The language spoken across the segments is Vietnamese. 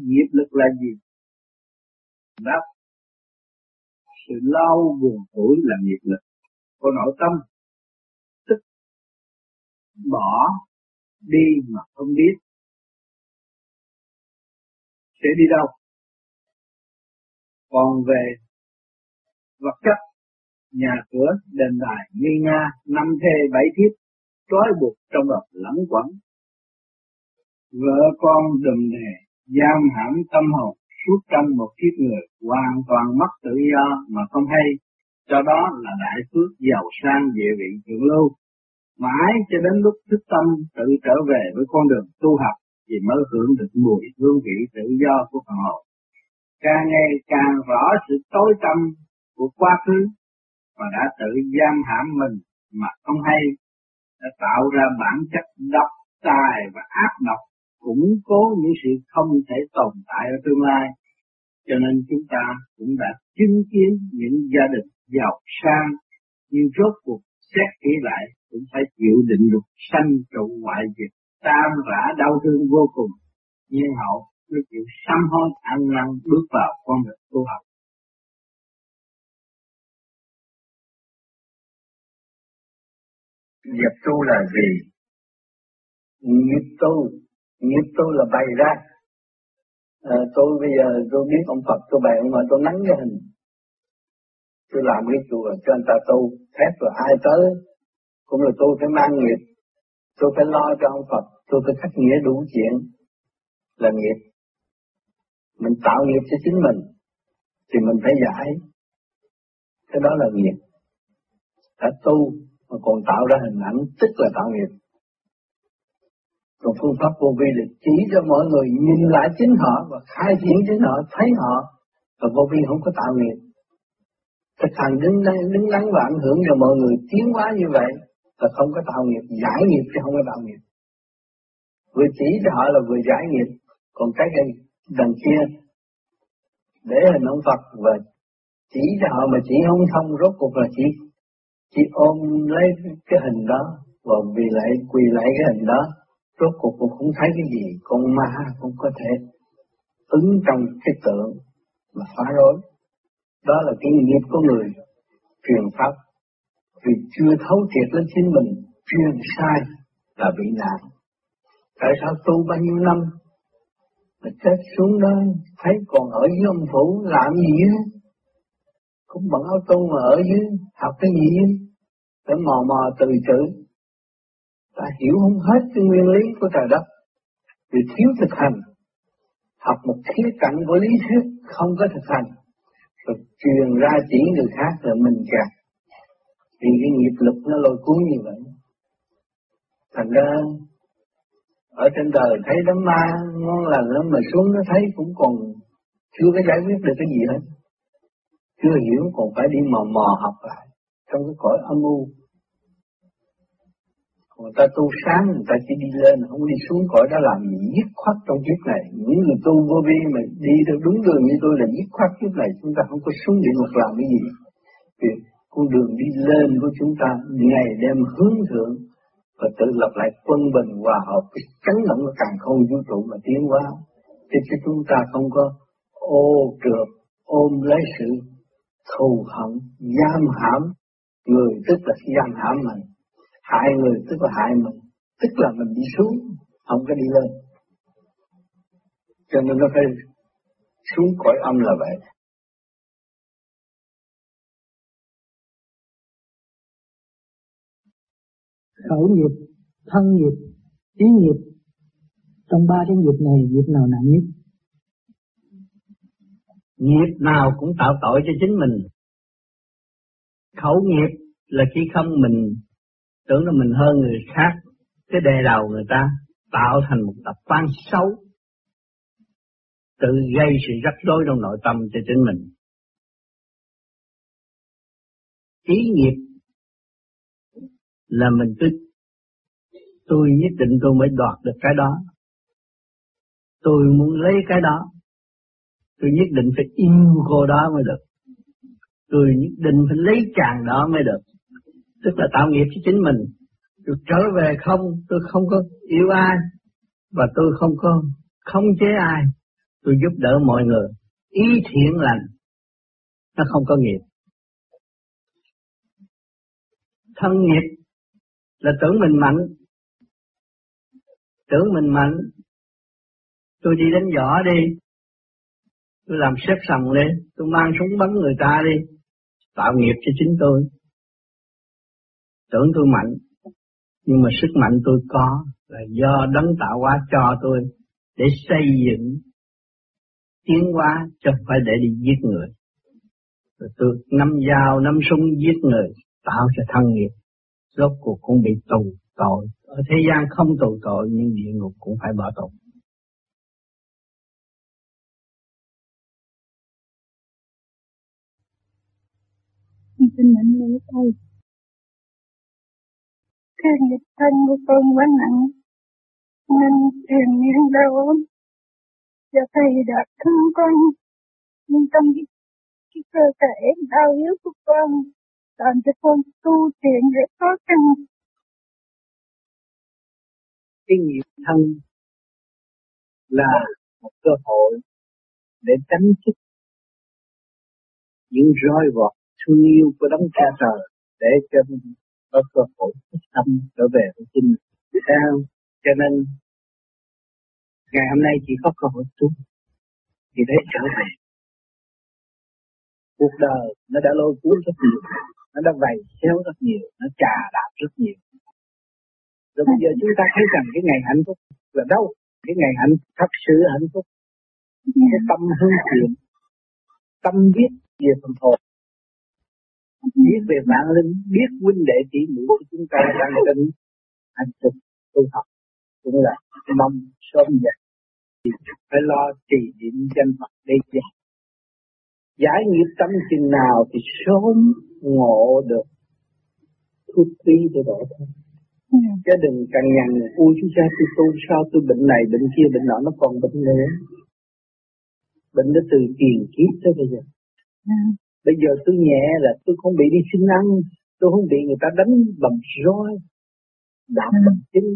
nghiệp lực là gì? Đáp. Sự lau buồn tuổi là nghiệp lực. Của nội tâm. Tức. Bỏ đi mà không biết. Sẽ đi đâu? Còn về vật chất, nhà cửa, đền đài, nghi nga, năm thê, bảy thiếp, trói buộc trong đợt lẫn quẩn. Vợ con đùm đề giam hãm tâm hồn, suốt trong một kiếp người, hoàn toàn mất tự do mà không hay. Cho đó là đại phước giàu sang địa vị thượng lưu. Mãi cho đến lúc thức tâm tự trở về với con đường tu học, thì mới hưởng được mùi hương vị tự do của phần hồn. Càng ngày càng rõ sự tối tâm của quá khứ và đã tự giam hãm mình mà không hay, đã tạo ra bản chất độc tài và ác độc củng cố những sự không thể tồn tại ở tương lai. Cho nên chúng ta cũng đã chứng kiến những gia đình giàu sang, nhưng rốt cuộc xét kỹ lại cũng phải chịu định luật sanh trụ ngoại dịch tam rã đau thương vô cùng. Nhiên hậu mới chịu sám hối ăn năn bước vào con đường tu học. Nghiệp tu là gì? Nghiệp tu nghiệp tôi là bày ra à, tôi bây giờ tôi biết ông Phật tôi bày ông mà tôi nắng cái hình. Tôi làm cái chùa cho anh ta tu thét rồi ai tới cũng là tôi phải mang nghiệp. Tôi phải lo cho ông Phật tôi phải khắc nghĩa đủ chuyện là nghiệp. Mình tạo nghiệp cho chính mình thì mình phải giải. Cái đó là nghiệp. Đã tu mà còn tạo ra hình ảnh tức là tạo nghiệp còn phương pháp vô vi là chỉ cho mọi người nhìn lại chính họ và khai triển chính họ, thấy họ. Và vô vi không có tạo nghiệp. Thực hành đứng đứng đắn và ảnh hưởng cho mọi người tiến hóa như vậy là không có tạo nghiệp, giải nghiệp chứ không có tạo nghiệp. Vừa chỉ cho họ là vừa giải nghiệp. Còn cái cái đằng kia, để hình ông Phật và chỉ cho họ mà chỉ không thông, rốt cuộc là chỉ chỉ ôm lấy cái hình đó và vì lại, quỳ lại cái hình đó rốt cuộc cũng không thấy cái gì. Con ma cũng có thể ứng trong cái tượng mà phá rối. Đó là cái nghiệp của người truyền pháp. Vì chưa thấu triệt lên chính mình truyền sai là bị nạn. Tại sao tu bao nhiêu năm mà chết xuống đó, thấy còn ở dưới ông phủ làm gì á? Cũng bằng áo tu mà ở dưới học cái gì á? Để mò mò từ chữ hiểu không hết cái nguyên lý của trời đất. Vì thiếu thực hành, học một khía cạnh của lý thuyết không có thực hành, rồi truyền ra chỉ người khác là mình kẹt vì cái nghiệp lực nó lôi cuốn như vậy. Thành ra, ở trên đời thấy đám ma, ngon lành lắm mà xuống nó thấy cũng còn chưa có giải quyết được cái gì hết. Chưa hiểu còn phải đi mò mò học lại trong cái cõi âm u người ta tu sáng, người ta chỉ đi lên, không đi xuống. Cõi đó làm gì dứt khoát trong kiếp này. Những người tu vô vi mà đi theo đúng đường như tôi là dứt khoát kiếp này, chúng ta không có xuống địa ngục làm cái gì. Vì con đường đi lên của chúng ta ngày đêm hướng thượng và tự lập lại quân bình hòa hợp. Cái chấn động của càng không vũ trụ mà tiến hóa. Thì cho chúng ta không có ô trượt, ôm lấy sự thù hận, giam hãm, người tức là giam hãm mình hại người tức là hại mình. Tức là mình đi xuống không có đi lên. Cho nên nó phải xuống cõi âm là vậy. Khẩu nghiệp thân nghiệp ý nghiệp. Trong ba cái nghiệp này nghiệp nào nặng nhất? Nghiệp nào cũng tạo tội cho chính mình. Khẩu nghiệp là khi không mình tưởng là mình hơn người khác, cái đề đầu người ta tạo thành một tập quan xấu, tự gây sự rắc rối trong nội tâm cho chính mình. Ý nghiệp là mình cứ tôi nhất định tôi mới đoạt được cái đó. Tôi muốn lấy cái đó. Tôi nhất định phải yêu cô đó mới được. Tôi nhất định phải lấy chàng đó mới được tức là tạo nghiệp cho chính mình. Được trở về không tôi không có yêu ai và tôi không có không chế ai. Tôi giúp đỡ mọi người, ý thiện lành, nó không có nghiệp. Thân nghiệp là tưởng mình mạnh, tưởng mình mạnh, tôi đi đánh võ đi, tôi làm xếp sầm đi, tôi mang súng bắn người ta đi, tạo nghiệp cho chính tôi. Tưởng tôi mạnh, nhưng mà sức mạnh tôi có là do đấng tạo hóa cho tôi để xây dựng tiến hóa chứ không phải để đi giết người. Rồi tôi nắm dao, nắm súng giết người, tạo cho thân nghiệp. Rốt cuộc cũng bị tù tội. Ở thế gian không tù tội nhưng địa ngục cũng phải bỏ tù. Xin nhận lễ thầy. Cái nghiệp thân của con quá nặng, nên thiền miên đau ốm. Và thầy đã thương con, nhưng trong cái, cái cơ thể đau yếu của con, làm cho con tu thiện rất khó khăn. Cái nghiệp thân là một cơ hội để tránh thức những roi vọt thương yêu của đấng cha trời để cho có cơ hội thức tâm trở về với chính mình. Sao? Cho nên ngày hôm nay chỉ có cơ hội tu thì để trở về. Cuộc đời nó đã lôi cuốn rất nhiều, nó đã vầy xéo rất nhiều, nó trà đạp rất nhiều. Rồi bây giờ chúng ta thấy rằng cái ngày hạnh phúc là đâu? Cái ngày hạnh thật sự hạnh phúc. Cái tâm hương thiện, tâm biết về phần hồn, biết về vạn linh, biết huynh đệ tỷ muội của chúng ta đang trên hành trình tu học. Cũng là mong sớm dậy. Thì phải lo trì niệm danh Phật để giải giải nghiệp tâm chừng nào thì sớm ngộ được. Thuốc tí để đổi thân ừ. chứ đừng càng nhằn ui chú cha tôi tu sao tôi bệnh này bệnh kia bệnh nọ nó còn bệnh nữa. Bệnh nó từ tiền kiếp tới bây giờ. Ừ. Bây giờ tôi nhẹ là tôi không bị đi xin ăn, tôi không bị người ta đánh bằng roi, đạp ừ. bằng chân.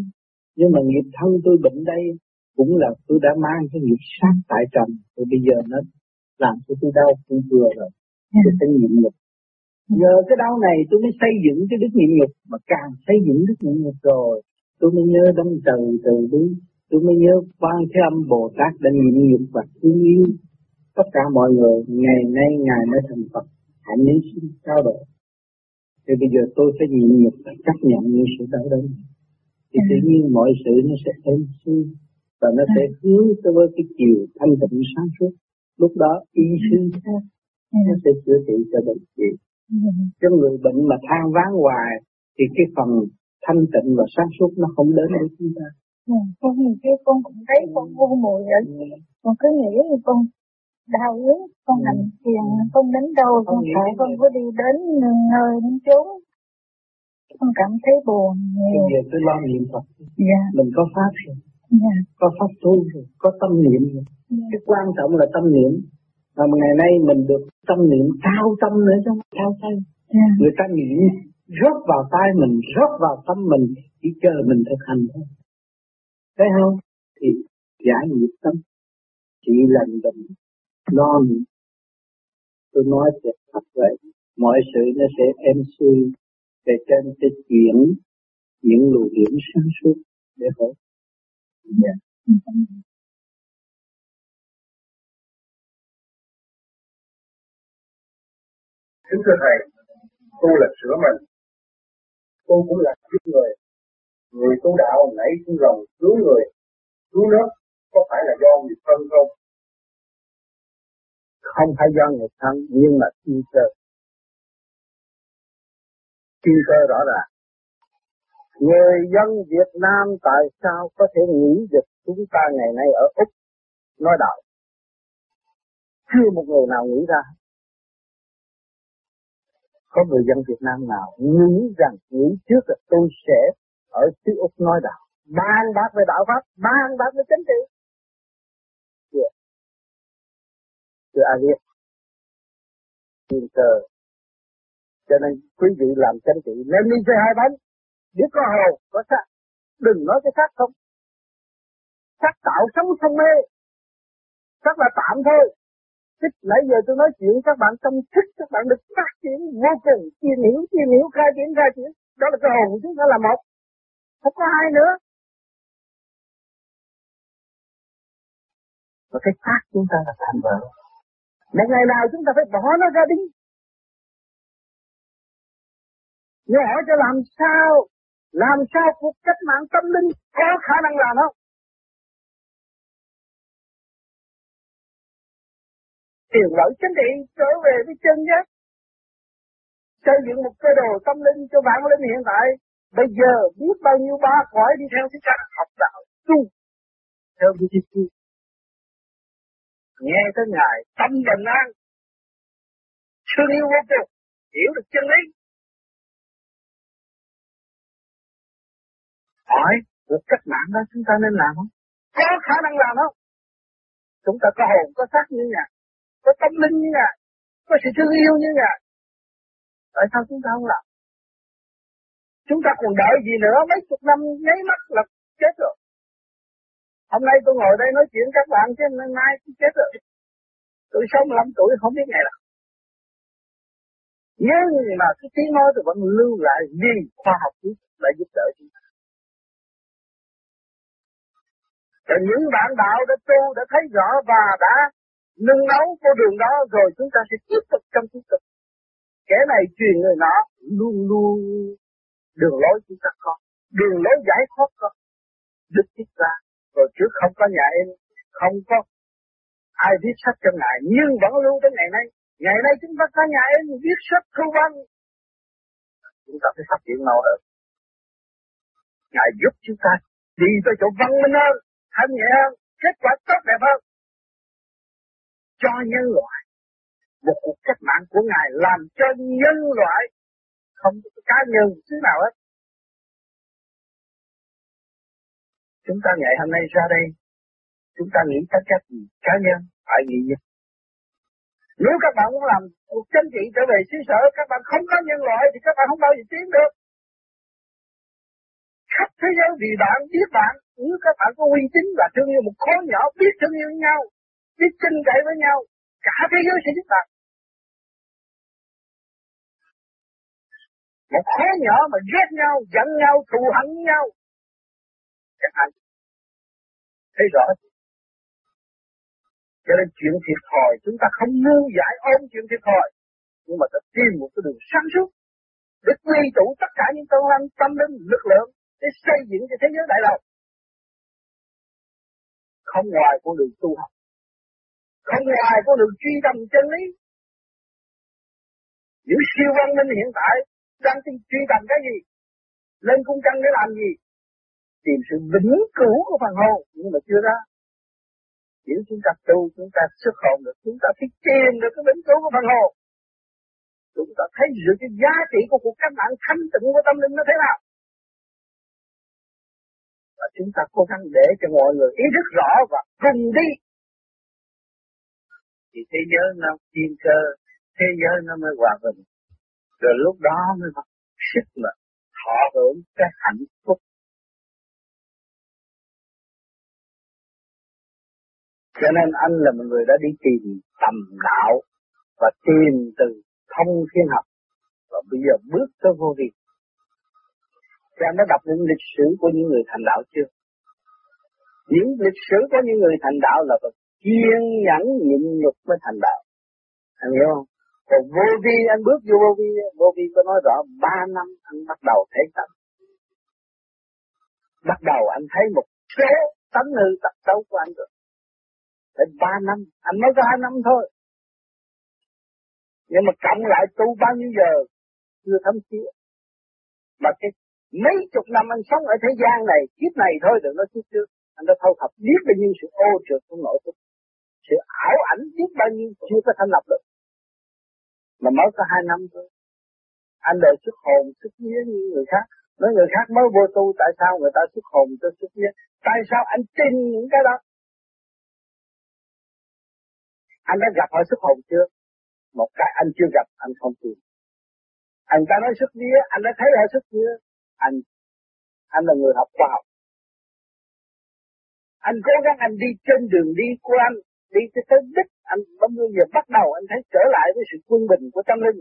Nhưng mà nghiệp thân tôi bệnh đây cũng là tôi đã mang cái nghiệp sát tại trần, rồi bây giờ nó làm cho tôi đau cũng vừa rồi. Tôi phải nhịn nhục. Nhờ cái đau này tôi mới xây dựng cái đức nhịn nhục, mà càng xây dựng đức nhịn nhục rồi, tôi mới nhớ đến từ từ bi, tôi mới nhớ quan thế âm Bồ Tát đã nhịn nhục và thương yêu tất cả mọi người ngày nay ngài mới thành Phật hạnh lý sinh cao độ thì bây giờ tôi phải nhịn nhục và chấp nhận những sự đau đớn thì tự ừ. nhiên mọi sự nó sẽ êm xuôi và nó sẽ ừ. hướng tới với cái chiều thanh tịnh sáng suốt. Lúc đó y sư khác nó sẽ chữa trị cho bệnh viện cho người bệnh mà than ván hoài thì cái phần thanh tịnh và sáng suốt nó không đến với chúng ta. Con nhìn kia con cũng thấy con vô mùi rồi con cứ nghĩ là con đau yếu con ừ. hành thiền con đến đâu con sợ con có đi đến nơi đến chốn. Con cảm thấy buồn nhiều. Bây giờ tôi lo niệm Phật. Dạ. mình có pháp rồi. Dạ. có pháp tu rồi có tâm niệm rồi. Dạ. cái quan trọng là tâm niệm. Mà ngày nay mình được tâm niệm cao tâm nữa chứ cao tay. Dạ. người ta niệm rót vào tay mình rót vào tâm mình chỉ chờ mình thực hành thôi. Thấy không? Thì giải nghiệp tâm. Chỉ lành bệnh lo nghĩ tôi nói thiệt thật vậy mọi sự nó sẽ êm xuôi để trên sẽ chuyển những luồng điểm sáng suốt để hỗ dạ. Kính thưa Thầy, tu là sửa mình, tu cũng là giúp người. Người tu đạo nảy xuống lòng cứu người, cứu nước, có phải là do nghiệp thân không? Không phải do nghiệp thân, nhưng mà thiên cơ. Thiên cơ rõ ràng. Người dân Việt Nam tại sao có thể nghĩ được chúng ta ngày nay ở Úc? Nói đạo chưa một người nào nghĩ ra. Có người dân Việt Nam nào nghĩ rằng, nghĩ trước là tôi sẽ ở xứ Úc nói đạo ban bác về đạo pháp, ban bác về chính trị. Chưa A biết thiên cờ cho nên quý vị làm chánh trị nên đi chơi hai bánh, biết có hồ có xác, đừng nói cái xác không. Xác tạo sống không mê, xác là tạm thôi. Thích nãy giờ tôi nói chuyện, các bạn tâm thức, các bạn được phát triển vô cùng chiêm hiểu chiêm hiểu, khai triển khai triển. Đó là cái hồn của chúng ta là một. Không có hai nữa. Và cái xác chúng ta là thành vợ một ngày nào chúng ta phải bỏ nó ra đi. Nhưng hỏi cho làm sao làm sao cuộc cách mạng tâm linh có khả năng làm không? Tiền lợi chính trị trở về với chân giác. Xây dựng một cơ đồ tâm linh cho bạn linh hiện tại. Bây giờ biết bao nhiêu ba khỏi đi theo thích cách học đạo tu. Theo đi tu nghe tới ngài tâm bình an. Thương yêu vô cùng, hiểu được chân lý. Hỏi cuộc cách mạng đó chúng ta nên làm không? Có khả năng làm không? Chúng ta có hồn, có xác như ngài, có tâm linh như ngài, có sự thương yêu như ngài. Tại sao chúng ta không làm? Chúng ta còn đợi gì nữa, mấy chục năm nháy mắt là chết rồi hôm nay tôi ngồi đây nói chuyện các bạn, chứ mai tôi chết rồi. Tôi sống 65 tuổi, không biết ngày nào. Nhưng mà cái tiếng nói tôi vẫn lưu lại vì khoa học kỹ thuật đã giúp đỡ chúng ta. Và những bạn đạo đã tu, đã thấy rõ và đã nâng nấu con đường đó rồi, chúng ta sẽ tiếp tục trong tiếp tục kẻ này truyền người nọ, luôn luôn đường lối chúng ta có, đường lối giải thoát có đức thiết ra rồi trước không có nhà em, không có ai viết sách cho ngài, nhưng vẫn lưu tới ngày nay. Ngày nay chúng ta có nhà em, viết sách thu văn. Chúng ta phải phát triển mau hơn ngài giúp chúng ta đi tới chỗ văn minh hơn, thanh nhẹ hơn, kết quả tốt đẹp hơn. Cho nhân loại một cuộc cách mạng của ngài làm cho nhân loại, không có cá nhân thứ nào hết. Chúng ta ngày hôm nay ra đây, chúng ta nghĩ tất cả gì? Cá nhân, phải nghĩ nhất nếu các bạn muốn làm cuộc chính trị trở về xứ sở, các bạn không có nhân loại thì các bạn không bao giờ tiến được. Khắp thế giới vì bạn, biết bạn, nếu các bạn có uy tín và thương yêu một khối nhỏ, biết thương yêu nhau, biết tin cậy với nhau, cả thế giới sẽ biết bạn. Một khối nhỏ mà ghét nhau, giận nhau, thù hận nhau, các bạn thấy rõ. Cho nên chuyện thiệt thòi, chúng ta không ngu giải ôm chuyện thiệt thòi, nhưng mà ta tìm một cái đường sáng suốt để quy tụ tất cả những công năng tâm linh, lực lượng để xây dựng cho thế giới đại đồng không ngoài con đường tu học, không ngoài con đường truy tầm chân lý. Những siêu văn minh hiện tại đang truy tầm cái gì? Lên cung trăng để làm gì? Tìm sự vĩnh cửu của phần hồn nhưng mà chưa ra. Nếu chúng ta tu, chúng ta xuất hồn được, chúng ta phải tìm được cái vĩnh cửu của phần hồn chúng ta thấy được cái giá trị của cuộc cách mạng thanh tịnh của tâm linh nó thế nào. Và chúng ta cố gắng để cho mọi người ý thức rõ và cùng đi. Thì thế giới nó thiên cơ, thế giới nó mới hòa bình. Rồi lúc đó mới có sức mà thọ hưởng cái hạnh phúc cho nên anh là một người đã đi tìm tầm đạo và tìm từ thông thiên học. Và bây giờ bước tới vô vi. Thì anh đã đọc những lịch sử của những người thành đạo chưa? Những lịch sử của những người thành đạo là phải kiên nhẫn nhịn nhục mới thành đạo. Anh hiểu không? Còn vô vi, anh bước vô vô vi vô vi có nói rõ, ba năm anh bắt đầu thấy tâm bắt đầu anh thấy một số tánh hư tật xấu của anh rồi phải ba năm. Anh mới có hai năm thôi. Nhưng mà cộng lại tu bao nhiêu giờ, chưa thấm thía mà cái mấy chục năm anh sống ở thế gian này, kiếp này thôi, đừng nói kiếp trước. Anh đã thâu thập biết bao nhiêu sự ô trượt trong nội thức sự ảo ảnh biết bao nhiêu chưa có thành lập được. Mà mới có hai năm thôi. Anh đời xuất hồn, xuất vía như người khác. Nói người khác mới vô tu, tại sao người ta xuất hồn tôi xuất vía tại sao anh tin những cái đó? Anh đã gặp họ xuất hồn chưa? Một cái anh chưa gặp, anh không tin anh ta nói xuất vía, anh đã thấy họ xuất vía. Anh anh là người học khoa học. Anh cố gắng anh đi trên đường đi của anh, đi tới tới đích anh bao nhiêu giờ bắt đầu anh thấy trở lại với sự quân bình của tâm linh.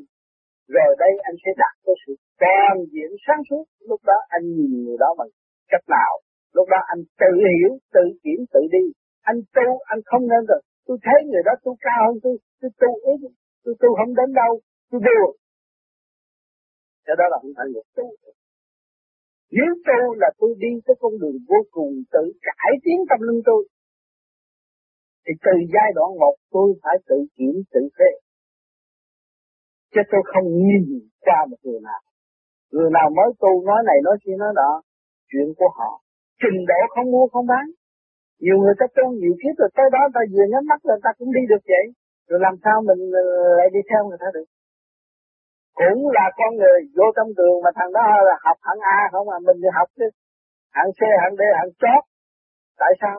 Rồi đây anh sẽ đạt tới sự toàn diện sáng suốt. Lúc đó anh nhìn người đó bằng cách nào? Lúc đó anh tự hiểu, tự kiểm, tự đi. Anh tu, anh không nên rồi tôi thấy người đó tu cao hơn tôi tôi tu ít tôi tu không đến đâu, tôi buồn. Cái đó là không phải người tu. Nếu tu là tôi đi tới con đường vô cùng tự cải tiến tâm linh tôi, thì từ giai đoạn một tôi phải tự kiểm, tự phê. Chứ tôi không nhìn qua một người nào. Người nào mới tu nói này nói kia nói đó chuyện của họ, trình độ không mua không bán nhiều người ta tu nhiều kiếp rồi tới đó ta vừa nhắm mắt lên ta cũng đi được vậy. Rồi làm sao mình ờ, lại đi theo người ta được? Cũng là con người vô trong trường mà thằng đó là học hạng A không à mình đi học chứ. Hạng C hạng D hạng chót. Tại sao?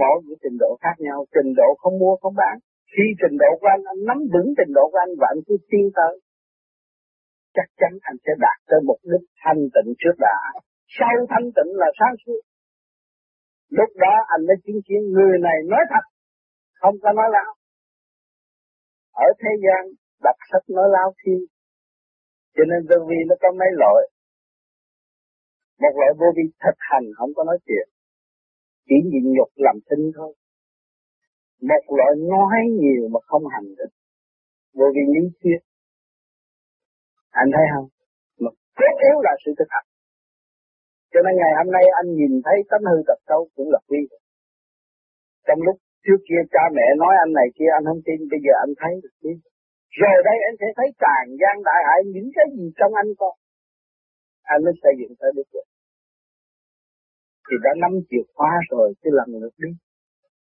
Mỗi cái trình độ khác nhau. Trình độ không mua không bán. Khi trình độ của anh, anh nắm vững trình độ của anh và anh cứ tiến tới. Chắc chắn anh sẽ đạt tới mục đích thanh tịnh trước đã. Sau thanh tịnh là sáng suốt lúc đó anh mới chứng kiến người này nói thật, không có nói láo. Ở thế gian, đọc sách nói láo thiên cho nên vô vi nó có mấy loại một loại vô vi thực hành, không có nói chuyện. Chỉ nhịn nhục làm thinh thôi. Một loại nói nhiều mà không hành được. Vô vi lý thuyết. Anh thấy không? Mà cốt yếu là sự thực hành cho nên ngày hôm nay anh nhìn thấy tánh hư tật xấu cũng là quy trong lúc trước kia cha mẹ nói anh này kia, anh không tin, bây giờ anh thấy được biết rồi đây anh sẽ thấy tràn gian đại hại, những cái gì trong anh có. Anh mới xây dựng tới được thì đã nắm chìa khóa rồi, chứ lần lượt đi.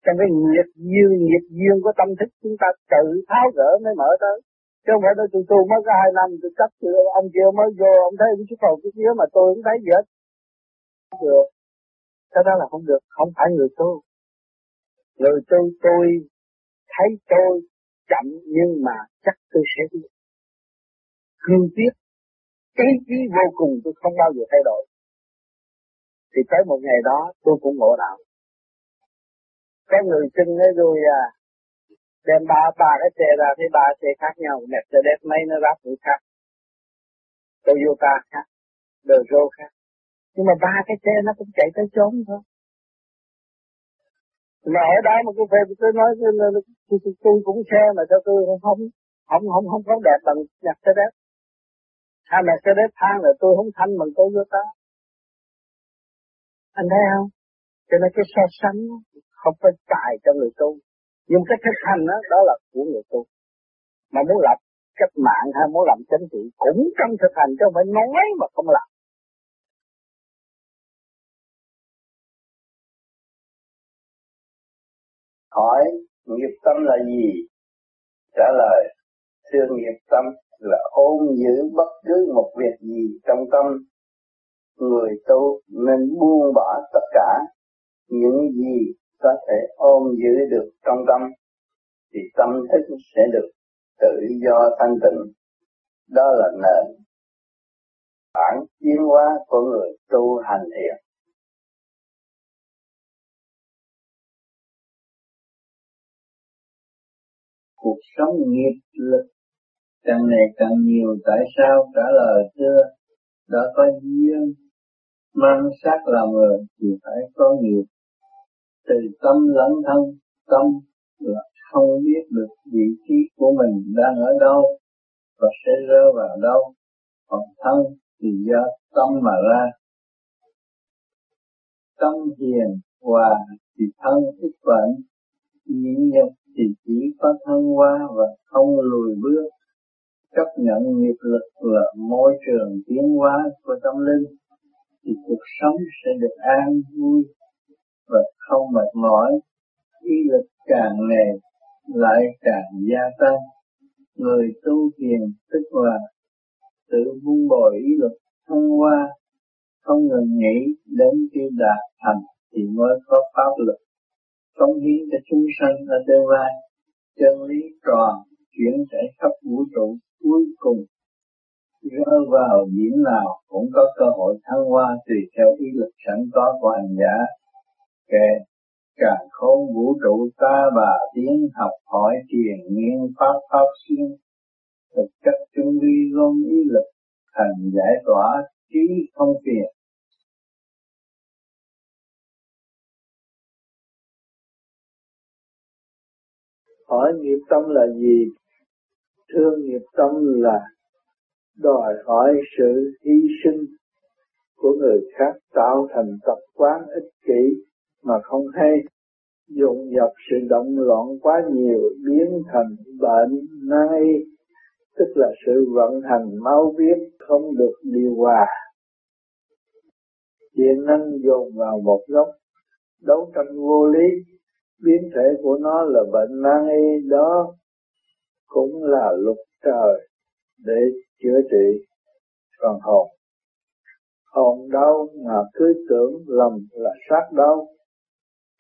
Trong cái nghiệp duyên nghiệp duyên của tâm thức, chúng ta tự tháo gỡ mới mở tới. Chứ không phải nói, tôi tu mới có hai năm, tôi chấp từ ông kia mới vô, ông thấy cái chút phòng chút kia mà tôi không thấy gì hết không được. Cái đó là không được, không phải người tu. Người tu tôi thấy tôi chậm nhưng mà chắc tôi sẽ biết cương quyết, ý chí vô cùng tôi không bao giờ thay đổi. Thì tới một ngày đó tôi cũng ngộ đạo. Có người xin nói rồi à đem ba ba cái xe ra thấy ba xe khác nhau Mercedes mấy nó ráp cũng khác. Toyota khác, Peugeot khác nhưng mà ba cái xe nó cũng chạy tới chốn thôi. Mà ở đó mà cứ về tôi nói tôi, tôi cũng xe mà cho tôi không không không không không có đẹp bằng Mercedes hai Mercedes thang là tôi không thanh bằng tôi với ta anh thấy không? Cho nên cái so sánh không phải tài cho người tu. Nhưng cái thực hành đó, đó là của người tu. Mà muốn lập cách mạng hay muốn làm chính trị cũng trong thực hành chứ không phải nói mà không làm. Hỏi, nghiệp tâm là gì? Trả lời, thưa nghiệp tâm là ôm giữ bất cứ một việc gì trong tâm. Người tu nên buông bỏ tất cả những gì có thể ôm giữ được trong tâm, thì tâm thức sẽ được tự do thanh tịnh. Đó là nền bản tiến hóa của người tu hành thiện cuộc sống nghiệp lực. Càng ngày càng nhiều, tại sao? Trả lời chưa? Đã có duyên. Mang xác làm người thì phải có nghiệp. Từ tâm lẫn thân, tâm là không biết được vị trí của mình đang ở đâu và sẽ rơi vào đâu. Còn thân thì do tâm mà ra. Tâm hiền, hòa thì thân ít bệnh. Nhịn nhục thì chỉ có thân hoa và không lùi bước. Chấp nhận nghiệp lực là môi trường tiến hóa của tâm linh thì cuộc sống sẽ được an vui và không mệt mỏi, ý lực càng ngày lại càng gia tăng. Người tu thiền tức là tự buông bồi ý lực thông qua, không ngừng nghĩ đến khi đạt thành thì mới có pháp lực cống hiến cho chúng sanh là tương lai. Chân lý tròn chuyển chạy khắp vũ trụ cuối cùng rơi vào diễn nào cũng có cơ hội thăng hoa tùy theo ý lực sẵn có của hành giả. Kệ càng khôn vũ trụ ta bà tiến học hỏi thiền nghiên pháp pháp xuyên thực chất chung vi gom ý lực thành giải tỏa trí không phiền hỏi nghiệp tâm là gì? Thương nghiệp tâm là đòi hỏi sự hy sinh của người khác tạo thành tập quán ích kỷ mà không hay. Dụng dập sự động loạn quá nhiều biến thành bệnh nay tức là sự vận hành máu huyết không được điều hòa. Điện năng dồn vào một góc, đấu tranh vô lý biến thể của nó là bệnh nan y đó cũng là luật trời để chữa trị. Còn hồn hồn đau mà cứ tưởng lầm là sát đau,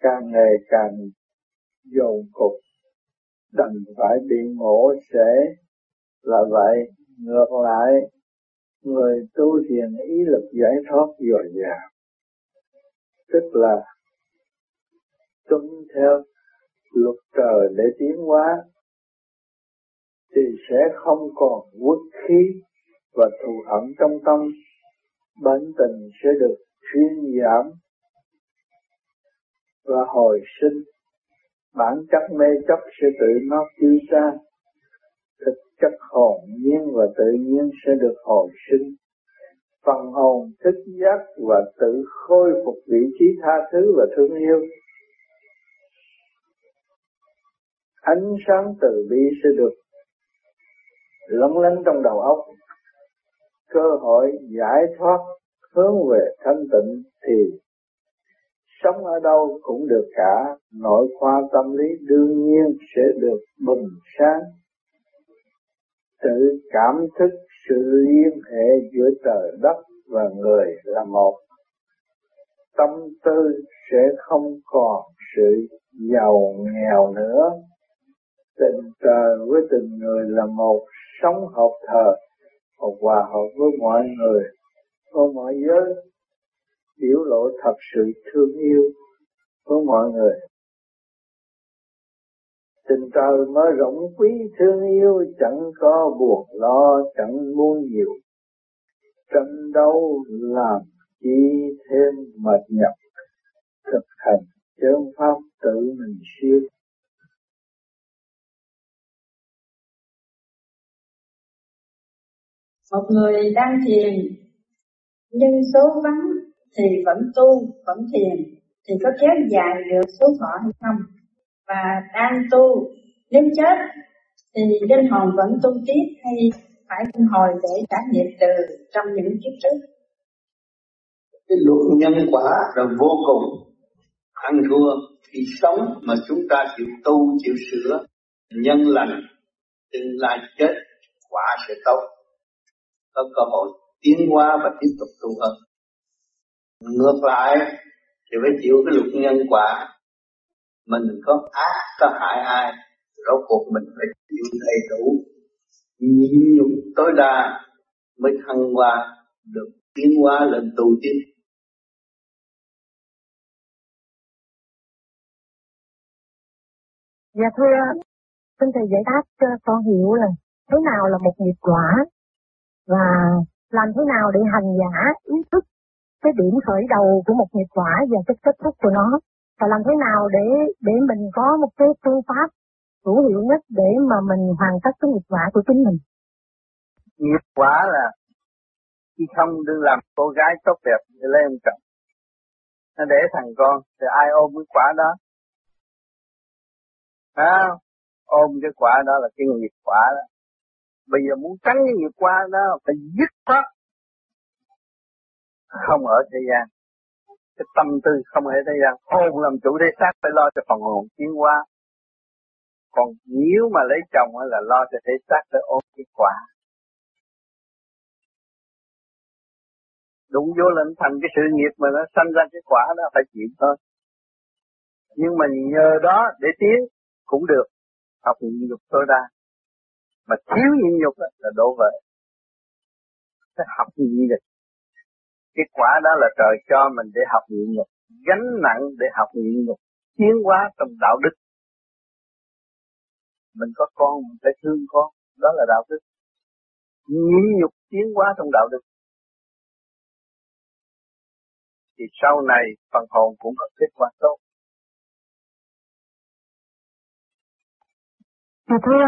càng ngày càng dồn cục, đành phải bị ngộ sẽ là vậy. Ngược lại, người tu thiền ý lực giải thoát dồi dào, tức là tuân theo luật trời để tiến hóa, thì sẽ không còn quốc khí và thù hận trong tâm. Bệnh tình sẽ được thuyên giảm và hồi sinh. Bản chất mê chấp sẽ tự nó tiêu ra. Thực chất hồn nhiên và tự nhiên sẽ được hồi sinh. Phần hồn thức giác và tự khôi phục vị trí tha thứ và thương yêu. Ánh sáng từ bi sẽ được lóng lánh trong đầu óc. Cơ hội giải thoát, hướng về thanh tịnh thì sống ở đâu cũng được cả. Nội khoa tâm lý đương nhiên sẽ được bừng sáng. Tự cảm thức sự liên hệ giữa trời đất và người là một. Tâm tư sẽ không còn sự giàu nghèo nữa tình trời với tình người là một sống hợp thờ, một hòa hợp với mọi người, với mọi giới, biểu lộ thật sự thương yêu với mọi người. Tình trời mới rộng quý thương yêu, chẳng có buồn lo, chẳng muốn nhiều. Tranh đấu làm chi thêm mệt nhọc, thực hành chân pháp tự mình siêu. Một người đang thiền, nhưng số vắng thì vẫn tu, vẫn thiền, thì có kéo dài được số thọ hay không? Và đang tu, nếu chết thì linh hồn vẫn tu tiếp hay phải luân hồi để trả nghiệp từ trong những kiếp trước? Cái luật nhân quả là vô cùng. Ăn thua khi sống mà chúng ta chịu tu, chịu sửa, nhân lành, tương lai chết, quả sẽ tốt có cơ hội tiến hóa và tiếp tục tu hơn. Ngược lại thì phải chịu cái luật nhân quả. Mình có ác có hại ai rốt cuộc mình phải chịu đầy đủ. Nhịn nhục tối đa mới thăng hoa được tiến hóa lên tu tiên. Dạ thưa, xin thầy giải đáp cho con hiểu là thế nào là một nghiệp quả? Và làm thế nào để hành giả ý thức cái điểm khởi đầu của một nghiệp quả và cái kết thúc của nó và làm thế nào để để mình có một cái phương pháp hữu hiệu nhất để mà mình hoàn tất cái nghiệp quả của chính mình. Nghiệp quả là khi không đừng làm cô gái tốt đẹp để lấy ông chồng. Nó để thằng con thì ai ôm cái quả đó? À, ôm cái quả đó là cái nghiệp quả đó. Bây giờ muốn tránh cái nghiệp qua đó, phải dứt khoát. Không ở thế gian. Cái tâm tư không ở thế gian. Hồn làm chủ thế xác phải lo cho phần hồn tiến hóa. Còn nếu mà lấy chồng là lo cho thể xác để ôm cái quả. Đụng vô lệnh thành cái sự nghiệp mà nó sanh ra cái quả đó, phải chịu thôi. Nhưng mà nhờ đó để tiến cũng được. Học nhịn nhục tối đa mà thiếu nhịn nhục là đổ vỡ cái học nhịn nhục. Cái quả đó là trời cho mình để học nhịn nhục, gánh nặng để học nhịn nhục, tiến hóa trong đạo đức. Mình có con, mình phải thương con, đó là đạo đức. Nhịn nhục, tiến hóa trong đạo đức. Thì sau này phần hồn cũng có kết quả tốt Mà thưa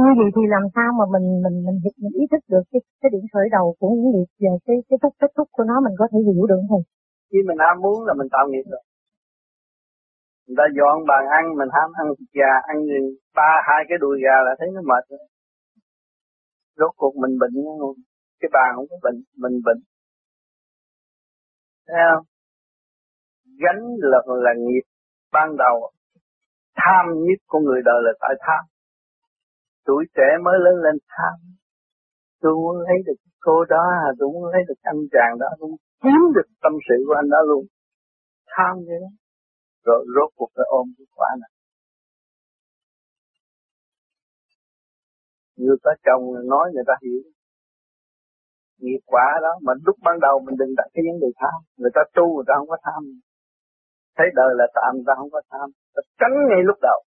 như vậy thì làm sao mà mình mình mình, mình ý thức được cái cái điểm khởi đầu của những nghiệp về cái cái thúc kết thúc của nó mình có thể hiểu được không? Khi mình ham muốn là mình tạo nghiệp rồi. Người ta dọn bàn ăn mình ham ăn thịt gà, ăn ba hai cái đùi gà là thấy nó mệt rồi. Rốt cuộc mình bệnh cái bàn không có bệnh, mình bệnh. Thấy không? Gánh là là nghiệp ban đầu tham nhất của người đời là tại tham tuổi trẻ mới lớn lên tham tôi muốn lấy được cô đó, tôi muốn lấy được anh chàng đó, tôi muốn kiếm được tâm sự của anh đó luôn. Tham như đó rồi rốt cuộc phải ôm cái quả này. Như ta chồng nói, người ta hiểu. Nghiệp quả đó, mà lúc ban đầu mình đừng đặt cái vấn đề tham người ta tu, người ta không có tham thấy đời là tạm, người ta không có tham ta tránh ngay lúc đầu.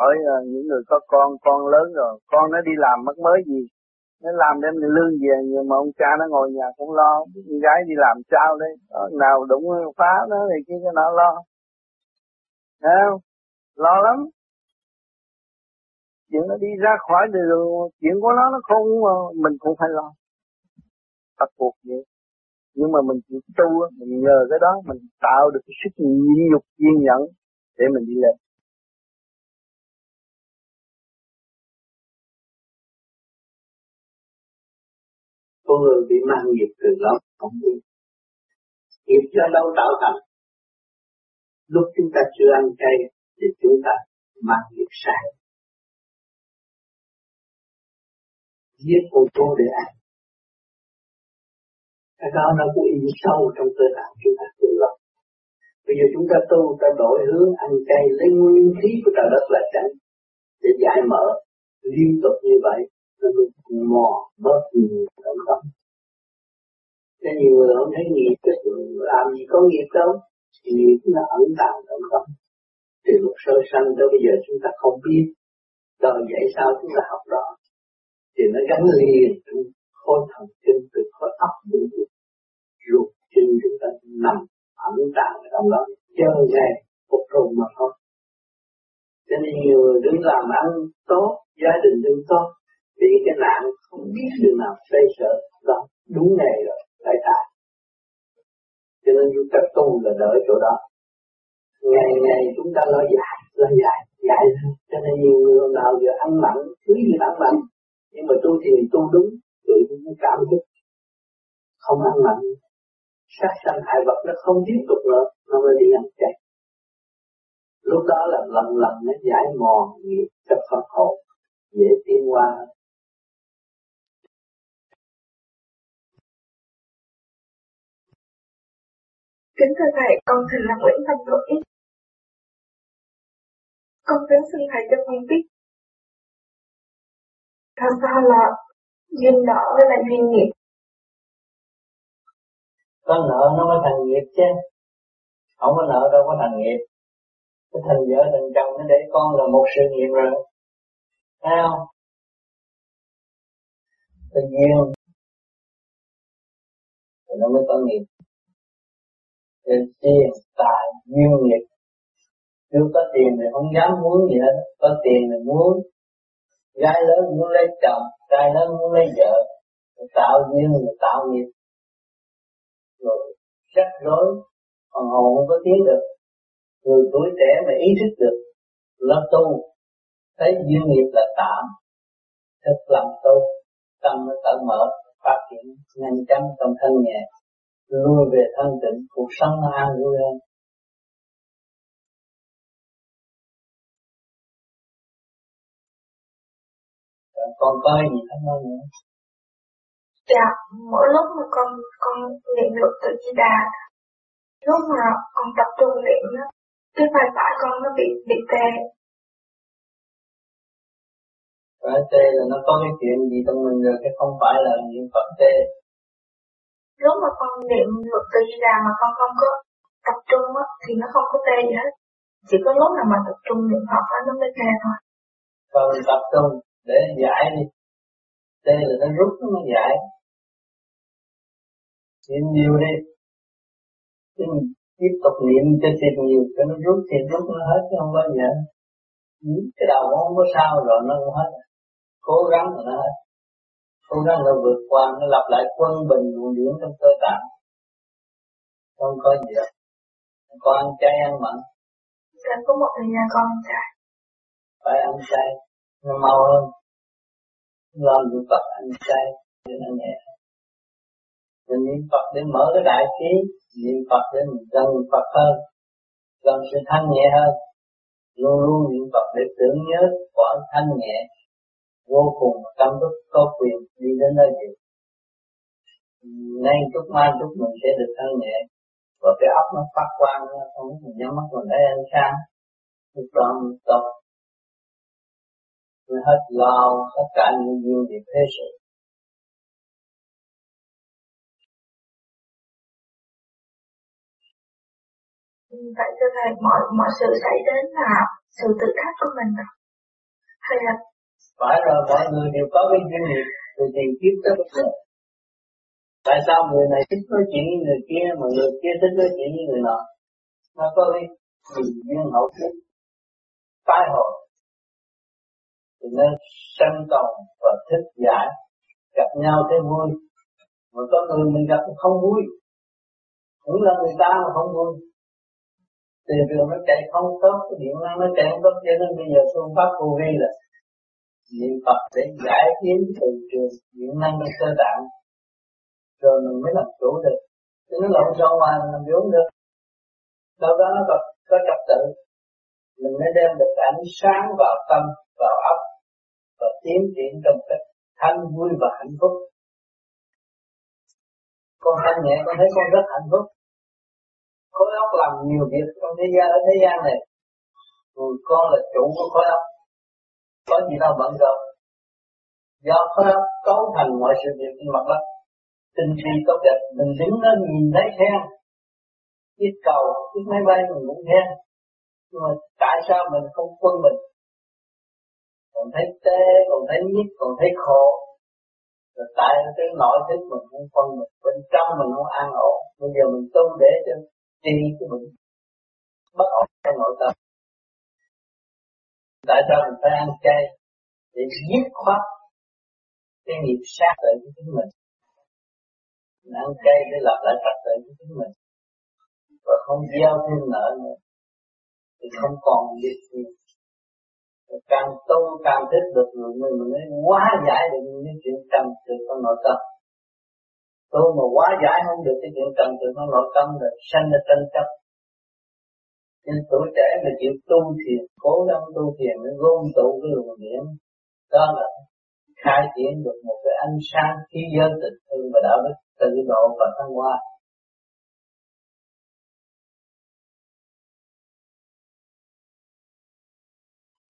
Hỏi uh, những người có con con lớn rồi con nó đi làm mất mới gì? Nó làm đem lương về nhưng mà ông cha nó ngồi nhà cũng lo con gái đi làm sao đấy đó, nào đụng phá nó thì kia cái nó lo. Thấy không? Lo lắm. Chuyện nó đi ra khỏi đường chuyện của nó nó không mình cũng phải lo. Bắt buộc vậy. Nhưng mà mình chỉ tu mình nhờ cái đó mình tạo được cái sức nhịn nhục kiên nhẫn để mình đi lên. Con người bị mang nghiệp từ lâu, không biết. Nghiệp do đâu tạo thành? Lúc chúng ta chưa ăn chay thì chúng ta mang nghiệp sai. Giết con cô để ăn. Cái đó nó cũng in sâu trong cơ thể chúng ta từ lâu. Bây giờ chúng ta tu, ta đổi hướng ăn chay, lấy nguyên khí của trời đất là tránh. Để giải mở liên tục như vậy nó được mò bớt nhiều động tâm nên nhiều người không thấy nghiệp làm gì có nghiệp đâu nghiệp nó ẩn tàng động tâm từ lúc sơ sanh tới bây giờ chúng ta không biết đời vậy sao chúng ta học đó thì nó gắn liền trong khối thần kinh từ khối óc đến ruột chân chúng ta nằm ẩn tàng trong đó chân ngày phục tùng mà thôi cho nên nhiều người đứng làm ăn tốt, gia đình đứng tốt bị cái nạn không biết đường nào xoay sở, đó, đúng ngày rồi tại tại cho nên chúng ta tu là đỡ chỗ đó. Ngày ngày chúng ta lo dạy lo dạy dạy cho nên nhiều người nào giờ ăn mặn cứ gì ăn mặn, nhưng mà tu thì tu đúng, tự nhiên cảm thức. Không ăn mặn, sát sanh hại vật nó không tiếp tục nữa, nó mới đi ăn chay. Lúc đó là lần lần nó giải mòn nghiệp cho Phật hồn dễ tiến qua Kính thưa Thầy, con thành là Nguyễn văn Tuấn. Con kính xin Thầy cho con biết Thật sao là duyên nợ với là duyên nghiệp. Có nợ nó mới thành nghiệp chứ. Không có nợ đâu có thành nghiệp. Cái thành vợ thành chồng nó để con là một sự nghiệp rồi. Thấy không? Tự nhiên thì nó mới có nghiệp về tiền tài duyên nghiệp chưa có tiền thì không dám muốn gì hết. Có tiền thì muốn gái lớn, muốn lấy chồng, trai lớn muốn lấy vợ tạo duyên rồi tạo nghiệp. Rồi rắc rối còn hồn không có tiến được. Người tuổi trẻ mà ý thức được lớp tu, thấy duyên nghiệp là tạm, thực làm tu, tâm nó tự mở, phát triển nhanh chóng trong thân nhẹ lui về thanh tịnh cuộc sống nó an vui hơn. Con có gì thắc mắc nữa? Dạ mỗi lúc mà con con niệm được tự di đà lúc mà con tập trung niệm đó cái vai phải con nó bị bị tê. Phải tê là nó có cái chuyện gì trong mình rồi cái không phải là niệm phật tê lúc mà con niệm luật tự di đà mà con không có tập trung á, thì nó không có tê gì hết. Chỉ có lúc nào mà tập trung niệm Phật á nó mới tê thôi. Còn tập trung để giải đi. Tê là nó rút nó mới giải. Niệm nhiều đi. Chứ tiếp tục niệm cho thiệt nhiều cho nó rút thì rút nó hết chứ không bao giờ ừ, cái đầu nó không có sao rồi nó cũng hết. Cố gắng là nó hết cố gắng là vượt qua nó lặp lại quân bình nguồn điển trong cơ tạng. Không có gì đâu. Con ăn chay ăn mặn Dạ có một thời gian con ăn chay phải ăn chay. Nó mau hơn. Làm được Phật ăn chay để nó nhẹ. Mình niệm Phật để mở cái đại trí. Niệm Phật để mình gần Phật hơn. Gần sự thanh nhẹ hơn. Luôn luôn niệm Phật để tưởng nhớ quả thanh nhẹ vô cùng tâm thức có quyền đi đến nơi gì nay chút mai chút mình sẽ được thanh nhẹ. Và cái óc nó phát quang nó không mình nhắm mắt mình thấy ánh sáng. Lúc đó mình tốt mình hết lo tất cả những duyên việc thế sự. Vậy thưa Thầy, mọi mọi sự xảy đến là sự tự thách của mình? Hay là... Phải rồi, mọi người đều có cái duyên nghiệp từ tiền kiếp tới bây giờ. Tại sao người này thích nói chuyện với người kia mà người kia thích nói chuyện với người nọ? Nó có cái duyên hậu kiếp tái hồi thì nó sân tồn và thích giải gặp nhau thấy vui mà có người mình gặp không vui cũng là người ta mà không vui tiền đường nó chạy không tốt cái điện năng nó chạy không tốt cho nên bây giờ phương pháp vô vi là niệm Phật để giải kiến từ trường điện năng trong cơ tạng rồi mình mới làm chủ được. Chứ nó lộn xộn ngoài mình làm vốn được. Sau đó nó có, có trật tự. Mình mới đem được ánh sáng vào tâm vào óc và tiến triển trong cách thanh vui và hạnh phúc. Con thanh nhẹ con thấy con rất hạnh phúc. Khối óc làm nhiều việc trong thế gian ở thế gian này. Người con là chủ của khối óc có gì đâu, bận rộn. Do có óc cấu thành mọi sự việc trên mặt đất. Tinh vi tốt đẹp, mình đứng lên nhìn thấy khen. Chiếc cầu chiếc máy bay, mình cũng khen. Nhưng mà tại sao mình không quân mình? Còn thấy tê, còn thấy nhức, còn thấy khổ. Rồi tại cái nội thức mình không phân mình, bên trong mình không an ổn. Bây giờ mình tu để cho trị cái bệnh bất ổn trong nội tâm tại sao mình phải ăn chay để giết khoát cái nghiệp sát tự của chính mình. Mình ăn chay để lập lại trật tự của chính mình. Và không gieo thêm nợ nữa. Thì không còn việc gì. Càng tu càng thích được người mình mình mới hóa giải được những chuyện trần từ trong nội tâm. Tu mà hóa giải không được cái chuyện trần từ trong nội tâm rồi, sanh ra tranh chấp nên tuổi trẻ mà chịu tu thiền cố gắng tu thiền mới gom tụ cái luồng điển đó là khai triển được một cái ánh sáng khí giới tình thương và đạo đức tự độ và thăng hoa.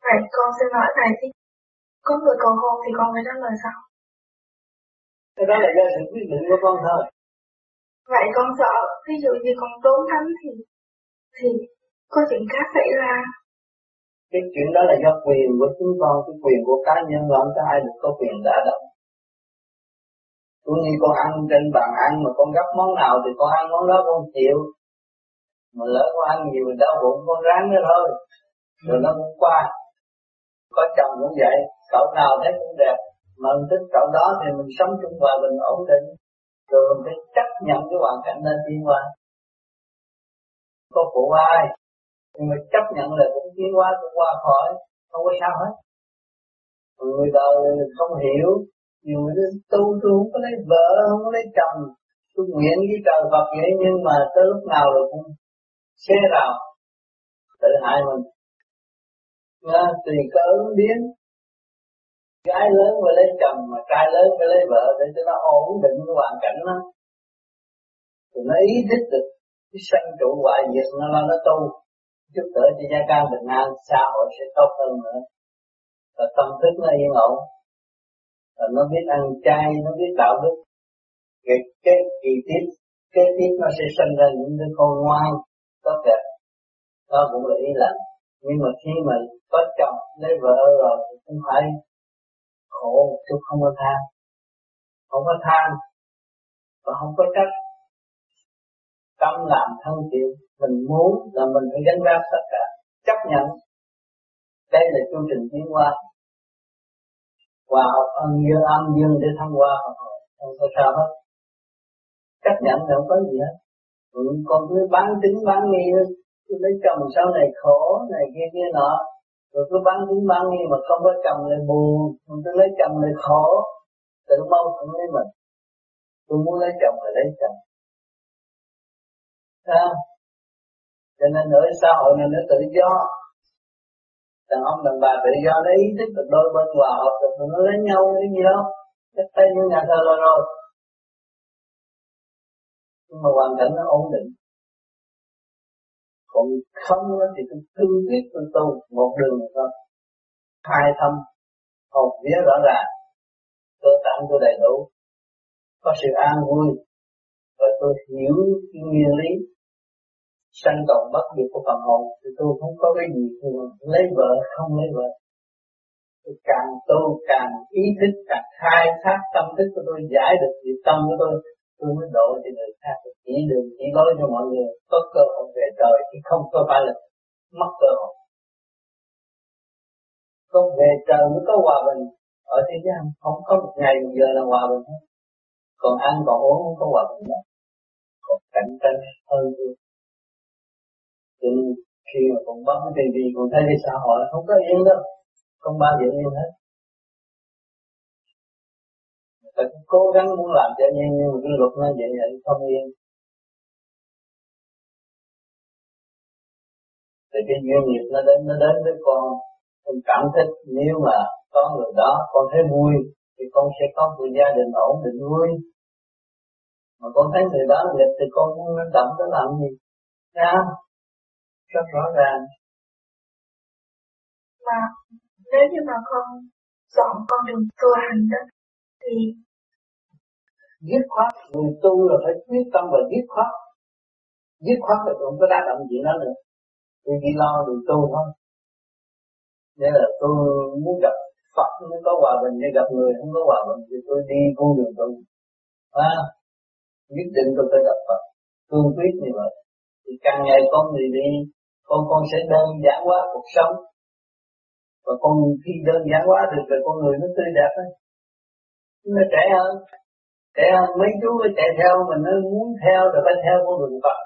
Vậy con xin hỏi thầy thì có người cầu hôn thì con phải trả lời sao? cái đó là do sự quyết định của con thôi. Vậy con sợ ví dụ như con trốn thánh thì thì có chuyện khác xảy ra. cái chuyện đó là do quyền của chúng con, cái quyền của cá nhân mà không có ai được có quyền đã động. Cũng như con ăn trên bàn ăn, mà con gấp món nào thì con ăn món đó, con chịu. Mà lỡ con ăn nhiều thì đau bụng, con ráng nữa thôi. Rồi nó cũng qua. Có chồng cũng vậy, cậu nào thấy cũng đẹp, mà mình thích cậu đó thì mình sống chung hòa bình, ổn định. Rồi mình phải chấp nhận cái hoàn cảnh nên đi qua. Có phụ ai? Nhưng mà chấp nhận là cũng tiến qua cũng qua khỏi. Không có sao hết. Người đời không hiểu. Nhiều người tu tôi không có lấy vợ không có lấy chồng. Tôi nguyện với trời Phật vậy nhưng mà tới lúc nào rồi cũng xé rào tự hại mình. Nga, tùy cơ ứng biến. Gái lớn phải lấy chồng mà trai lớn phải lấy vợ để cho nó ổn định cái hoàn cảnh đó. Thì nó ý thức được cái sân trụ hoại diệt nó lo nó tu giúp đỡ cho gia can bình an, xã hội sẽ tốt hơn nữa. Và tâm thức nó yên ổn. Và nó biết ăn chay, nó biết đạo đức. Cái cái kỳ tiếp cái tiếp nó sẽ sinh ra những đứa con ngoan, tốt đẹp. Đó cũng là ý lành. Nhưng mà khi mà có chồng, lấy vợ rồi thì cũng phải khổ chút không có than không có than và không có trách tâm làm thân chịu mình muốn là mình phải gánh vác tất cả. Chấp nhận. Đây là chương trình tiến hóa. Hòa học ân dương âm dương để thăng hoa. Không có sao hết. Chấp nhận là không có gì hết. Ừ, con cứ bán tính bán nghi. Cứ lấy chồng sau này khổ này kia kia nọ. Rồi cứ bán tính bán nghi mà không có chồng lại buồn. Mình cứ lấy chồng lại khổ. Tự mâu thuẫn với mình. Tôi muốn lấy chồng là lấy chồng không? cho nên ở xã hội này nó tự do. Đàn ông, đàn bà tự do, lấy ý thức được đôi bên hòa hợp được nó lấy nhau cái gì đâu chắc tay như nhà thờ rồi rồi. Nhưng mà hoàn cảnh nó ổn định. Còn không thì tôi tư quyết tôi tu một đường thôi. Hai thâm, hồn vía rõ ràng. Cơ tạng tôi đầy đủ. Có sự an vui và tôi hiểu cái nguyên lý sanh tồn bất diệt của phần hồn thì tôi không có cái gì lấy vợ, không lấy vợ. Tôi càng tu càng ý thức, càng khai thác tâm thức của tôi, giải được việc tâm của tôi tôi mới độ cho người khác. Chỉ đường, chỉ lối cho mọi người. Có cơ hội về trời chứ không có phải là mất cơ hội. Có về trời mới có hòa bình. Ở thế gian không có một ngày một giờ là hòa bình hết. Còn ăn, còn uống không có hòa bình đâu còn cạnh tranh hơn luôn cho nên khi mà còn bấm cái tivi còn thấy cái xã hội không có yên đâu. Không bao giờ yên hết. Phải cố gắng muốn làm cho yên nhưng mà cái luật nó vậy vậy không yên. Thì cái duyên nghiệp nó đến nó đến với con. Con cảm thích nếu mà có người đó, con thấy vui thì con sẽ có một gia đình ổn định vui mà con thấy người đó nghịch thì con muốn nó động nó làm gì? Thấy rất rõ ràng. Mà nếu như mà con chọn con đường tu hành đó thì dứt khoát người tu là phải quyết tâm và dứt khoát. Dứt khoát là không có đá động gì đó nữa. Tôi chỉ lo đường tu thôi. Nên là tôi muốn gặp Phật mới có hòa bình. Nhưng gặp người không có hòa bình thì tôi đi con đường tu. À, nhất định tôi phải gặp Phật. Cương quyết như vậy. Thì càng ngày con người đi, con con sẽ đơn giản hóa cuộc sống. Và con khi đơn giản hóa được rồi con người nó tươi đẹp ấy nó trẻ hơn. Trẻ hơn mấy chú nó chạy theo mình nó muốn theo rồi phải theo con đường Phật.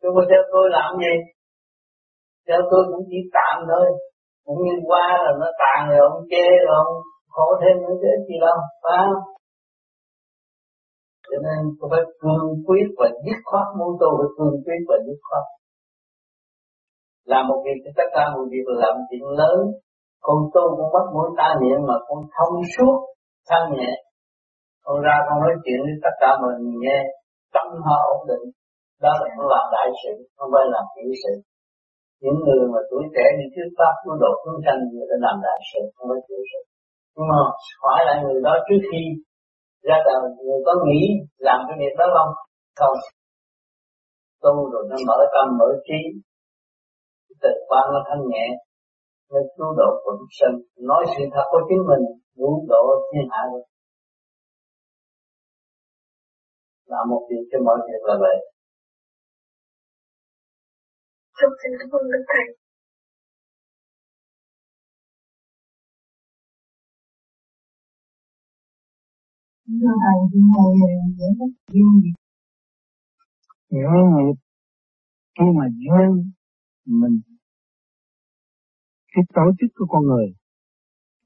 Chứ mà theo tôi làm gì? Theo tôi cũng chỉ tạm thôi. Cũng như qua là nó tàn rồi, ông chê rồi, ông khổ thêm những cái gì đâu, phải không? Cho nên tôi phải cương quyết và dứt khoát muốn tu, phải cương quyết và dứt khoát. Làm một việc thì tất cả một việc làm chuyện lớn. Con tu con bắt mũi ta niệm mà con thông suốt thanh nhẹ. Con ra con nói chuyện với tất cả mọi người nghe. Tâm họ ổn định. Đó là con làm đại sự không phải làm tiểu sự. Những người mà tuổi trẻ đi trước pháp nó độ chúng sanh người ta làm đại sự không phải tiểu sự. Nhưng mà hỏi lại người đó trước khi ra đời người có nghĩ làm cái việc đó không? Không. Tu rồi nó mở tâm, mở trí. Tự quan nó thanh nhẹ. Nên tu độ của sân. Nói sự thật của chính mình, cứu độ thiên hạ được. Làm một việc cho mọi việc là vậy. Trong xin cảm ơn Đức Thầy. Thưa Thầy, thì giải thích duyên nghiệp. Duyên nghiệp khi mà duyên mình cái tổ chức của con người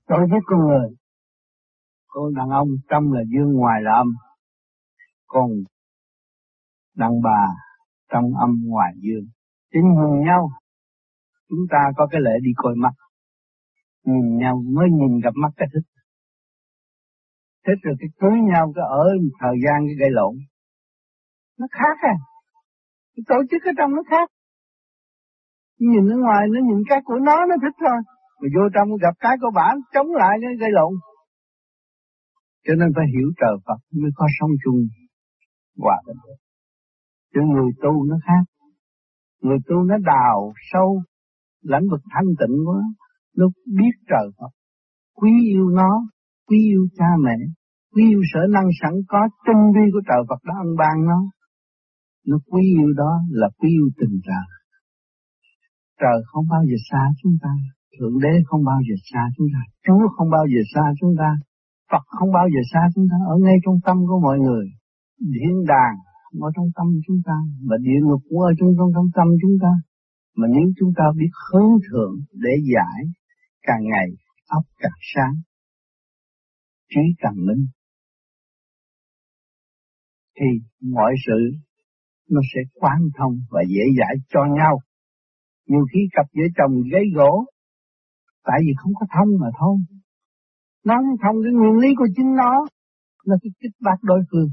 tổ chức con người con đàn ông trong là dương ngoài là âm còn đàn bà trong âm ngoài dương. Chính nhìn nhau chúng ta có cái lễ đi coi mắt. Nhìn nhau mới nhìn gặp mắt cái thức thế rồi cái cưới nhau cái ở thời gian cái gây lộn. Nó khác à. Cái tổ chức ở trong nó khác. Nhìn ở ngoài nó nhìn cái của nó nó thích thôi. Mà vô trong gặp cái của bản chống lại nó gây lộn. Cho nên phải hiểu trời Phật mới có sống chung hòa bình. Được. Chứ người tu nó khác. Người tu nó đào sâu, lãnh vực thanh tịnh quá, nó biết trời Phật, quý yêu nó, quý yêu cha mẹ, quý yêu sở năng sẵn có tinh vi của trời Phật đã ân ban nó. Nó quý yêu đó là quý yêu tình trời. Trời không bao giờ xa chúng ta, Thượng Đế không bao giờ xa chúng ta, Chúa không bao giờ xa chúng ta, Phật không bao giờ xa chúng ta, ở ngay trong tâm của mọi người. Thiên đàng ở trong tâm chúng ta, và địa ngục cũng ở trong trong, trong tâm chúng ta. Mà nếu chúng ta biết hướng thượng để giải, càng ngày óc càng sáng, trí càng minh, thì mọi sự nó sẽ quan thông và dễ dãi cho nhau. Nhiều khi cặp vợ chồng gây gỗ, tại vì không có thông mà thôi. Nó không thông cái nguyên lý của chính nó, nó cứ kích bác đối phương.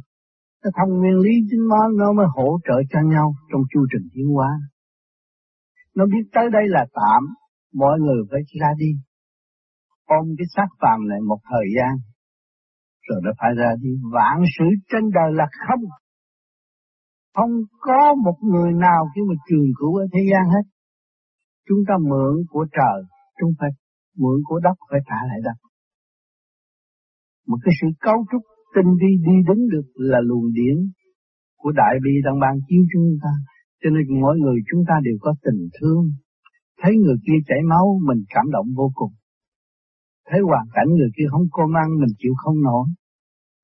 Nó thông nguyên lý chính nó, nó mới hỗ trợ cho nhau trong chu trình tiến hóa. Nó biết tới đây là tạm, mọi người phải ra đi. Ôm cái xác phàm này một thời gian, rồi nó phải ra đi. Vạn sự trên đời là không. Không có một người nào khi mà trường cửu ở thế gian hết. Chúng ta mượn của trời, chúng phải mượn của đất phải trả lại đất. Một cái sự cấu trúc tinh vi đi đứng được là luồng điển của đại bi đang ban chiếu chúng ta. Cho nên mỗi người chúng ta đều có tình thương. Thấy người kia chảy máu, mình cảm động vô cùng. Thấy hoàn cảnh người kia không có ăn, mình chịu không nổi.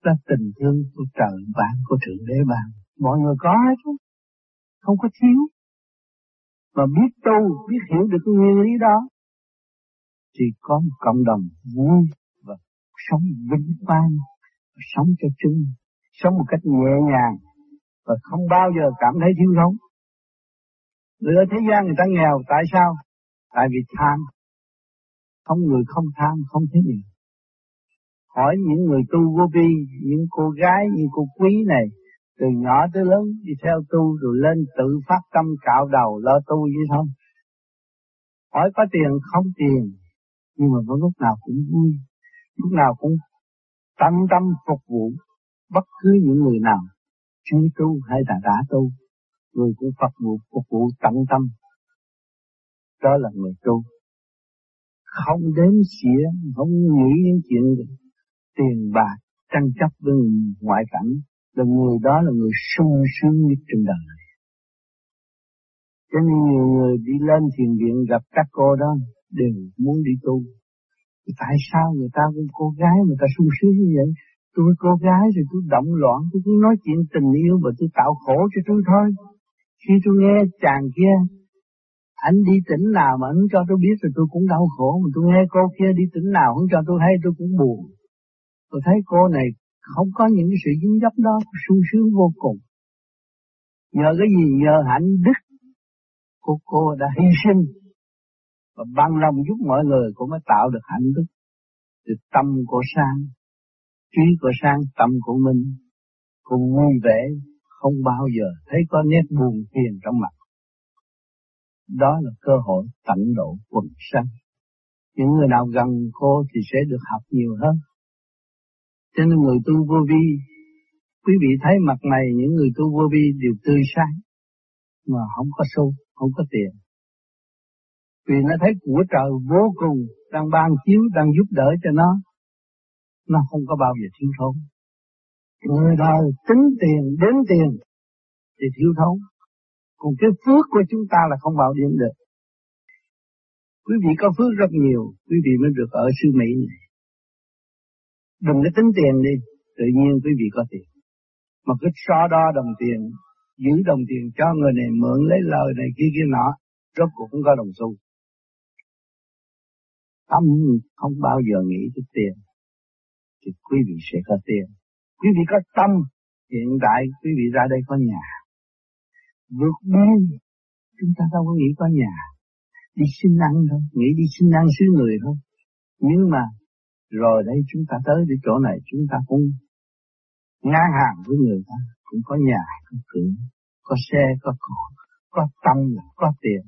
Là tình thương của trời ban, của Thượng Đế ban. Mọi người có hết không? Không có thiếu. Mà biết tu, biết hiểu được nguyên lý đó, thì có một cộng đồng vui và sống vinh quang, sống cho chung, sống một cách nhẹ nhàng và không bao giờ cảm thấy thiếu thốn. Người ở thế gian người ta nghèo tại sao? Tại vì tham. Không người không tham, không thấy gì. Hỏi những người tu vô vi, những cô gái những cô quý này, từ nhỏ tới lớn đi theo tu rồi lên tự phát tâm cạo đầu lo tu vậy không Hỏi có tiền không tiền, nhưng mà vẫn lúc nào cũng vui, lúc nào cũng tâm tâm phục vụ bất cứ những người nào chưa tu hay là đã tu, người cũng phục vụ phục vụ tận tâm. Đó là người tu. Không đếm xỉa, không nghĩ những chuyện tiền bạc, tranh chấp với ngoại cảnh, là người đó là người sung sướng nhất trên đời này. Cho nên nhiều người đi lên thiền viện gặp các cô đó đều muốn đi tu. Tại sao người ta cũng cô gái mà ta sung sướng như vậy? Tôi cô gái rồi tôi động loạn, tôi cứ nói chuyện tình yêu và tôi tạo khổ cho tôi thôi. Khi tôi nghe chàng kia, anh đi tỉnh nào mà anh cho tôi biết rồi tôi cũng đau khổ, mà tôi nghe cô kia đi tỉnh nào không cho tôi hay tôi cũng buồn. Tôi thấy cô này không có những sự dính dấp đó, sung sướng vô cùng. Nhờ cái gì? Nhờ hạnh đức của cô đã hy sinh và bằng lòng giúp mọi người cũng mới tạo được hạnh đức. Từ tâm của sang, trí của sang, tâm của mình, cùng vui vẻ, không bao giờ thấy có nét buồn phiền trong mặt. Đó là cơ hội tận độ quần sanh. Những người nào gần cô thì sẽ được học nhiều hơn. Cho nên người tu vô vi, quý vị thấy mặt này những người tu vô vi đều tươi sáng, mà không có xu, không có tiền. Vì nó thấy của trời vô cùng đang ban chiếu, đang giúp đỡ cho nó, nó không có bao giờ thiếu thốn. Người đời tính tiền, đến tiền thì thiếu thốn. Còn cái phước của chúng ta là không bao điểm được. Quý vị có phước rất nhiều, quý vị mới được ở sư Mỹ này. Đừng có tính tiền đi, tự nhiên quý vị có tiền. Mà cứ so đo đồng tiền, giữ đồng tiền cho người này mượn lấy lời này kia kia nọ, rốt cuộc cũng có đồng xu. Tâm không bao giờ nghĩ tới tiền, thì quý vị sẽ có tiền. Quý vị có tâm, hiện tại quý vị ra đây có nhà. Vượt biên, chúng ta đâu có nghĩ có nhà. Đi xin ăn thôi, nghĩ đi xin ăn xứ người thôi. Nhưng mà rồi đây chúng ta tới đến chỗ này chúng ta cũng ngang hàng với người ta, cũng có nhà, có cửa, có xe, có cỏ, có tâm, có tiền.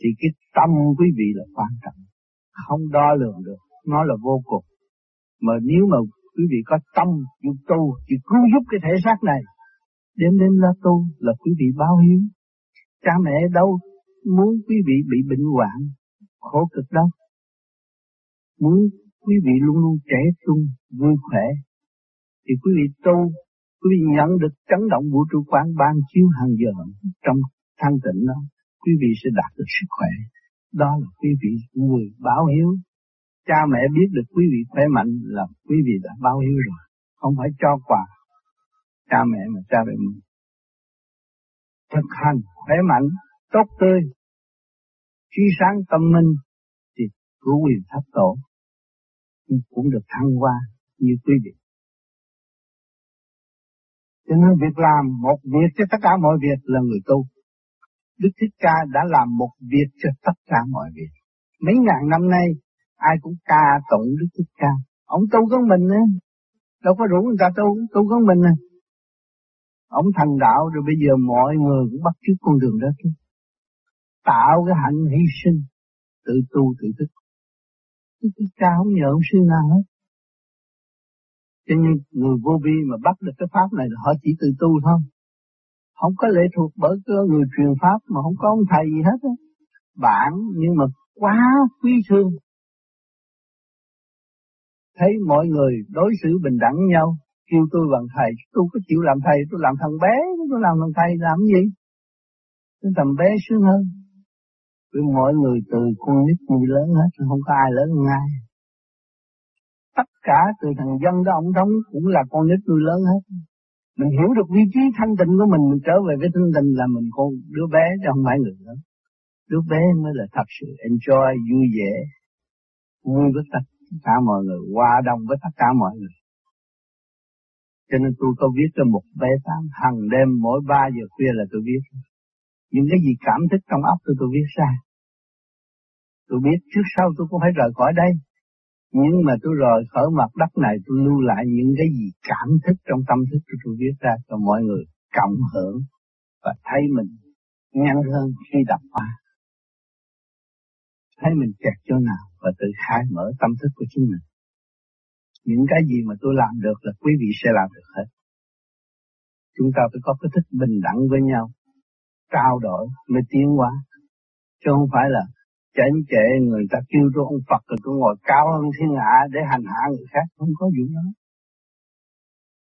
Thì cái tâm quý vị là quan trọng, không đo lường được, nó là vô cùng. Mà nếu mà quý vị có tâm chịu tu, chịu cứu giúp cái thể xác này. Đến đến là tu là quý vị báo hiếu. Cha mẹ đâu muốn quý vị bị bệnh hoạn, khổ cực đâu. Muốn quý vị luôn luôn trẻ trung, vui khỏe. Thì quý vị tu, quý vị nhận được chấn động vũ trụ quán ban chiếu hàng giờ trong thanh tịnh đó. Quý vị sẽ đạt được sức khỏe. Đó là quý vị người báo hiếu cha mẹ biết được quý vị khỏe mạnh là quý vị đã báo hiếu rồi, không phải cho quà cha mẹ mà cha mẹ mình. Thực hành khỏe mạnh, tốt tươi, trí sáng tâm minh của quyền thấp tổ cũng được thăng hoa như quý vị. Cho nên việc làm một việc cho tất cả mọi việc là người tu. Đức Thích Ca đã làm một việc cho tất cả mọi việc. Mấy ngàn năm nay ai cũng ca tụng Đức Thích Ca. Ông tu con mình á, đâu có rủ người ta tu, tu con mình à. Ông thành đạo rồi bây giờ mọi người cũng bắt chước con đường đó chứ. Tạo cái hạnh hy sinh, tự tu tự thức cái Thích Ca không nhờ ông sư nào hết. Cho nên người vô vi mà bắt được cái pháp này là họ chỉ tự tu thôi. Không có lệ thuộc bởi cơ người truyền pháp mà không có ông thầy gì hết á. Bạn nhưng mà quá quý thương thấy mọi người đối xử bình đẳng nhau, kêu tôi bằng thầy, tôi có chịu làm thầy, tôi làm thằng bé, tôi làm thằng thầy làm gì? Tôi làm bé sướng hơn với mọi người từ con nít người lớn hết, không có ai lớn hơn ai. Tất cả từ thằng dân đó ông thống cũng là con nít nuôi lớn hết. Mình hiểu được vị trí thanh tịnh của mình, mình trở về với thanh tịnh là mình con đứa bé chứ không phải người lớn. Đứa bé mới là thật sự enjoy, vui vẻ, vui với tất tất cả mọi người, hòa đồng với tất cả mọi người. Cho nên tôi có viết cho một bé tám hàng đêm mỗi 3 giờ khuya là tôi viết. Những cái gì cảm thức trong óc tôi tôi viết ra. Tôi biết trước sau tôi cũng phải rời khỏi đây. Nhưng mà tôi rời khỏi mặt đất này tôi lưu lại những cái gì cảm thức trong tâm thức tôi, tôi viết ra cho mọi người cộng hưởng và thấy mình nhanh hơn khi đọc qua. Thấy mình kẹt chỗ nào và tự khai mở tâm thức của chính mình. Những cái gì mà tôi làm được là quý vị sẽ làm được hết. Chúng ta phải có cái thức bình đẳng với nhau, trao đổi mới tiến hóa. Chứ không phải là chảnh trệ người ta kêu tôi ông Phật rồi tôi ngồi cao hơn thiên hạ để hành hạ người khác. Không có vụ đó.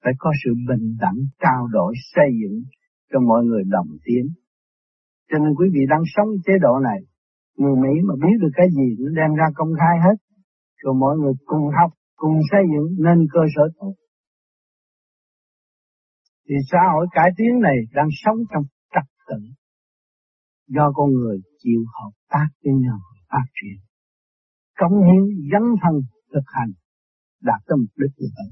Phải có sự bình đẳng, trao đổi, xây dựng cho mọi người đồng tiến. Cho nên quý vị đang sống chế độ này Người Mỹ mà biết được cái gì nó đem ra công khai hết. Rồi mọi người cùng học, cùng xây dựng nên cơ sở tốt. Thì xã hội cải tiến này đang sống trong tử. Do con người chịu hợp tác với nhau phát triển. cống hiến dấn thân thực hành đạt tới mục đích như vậy.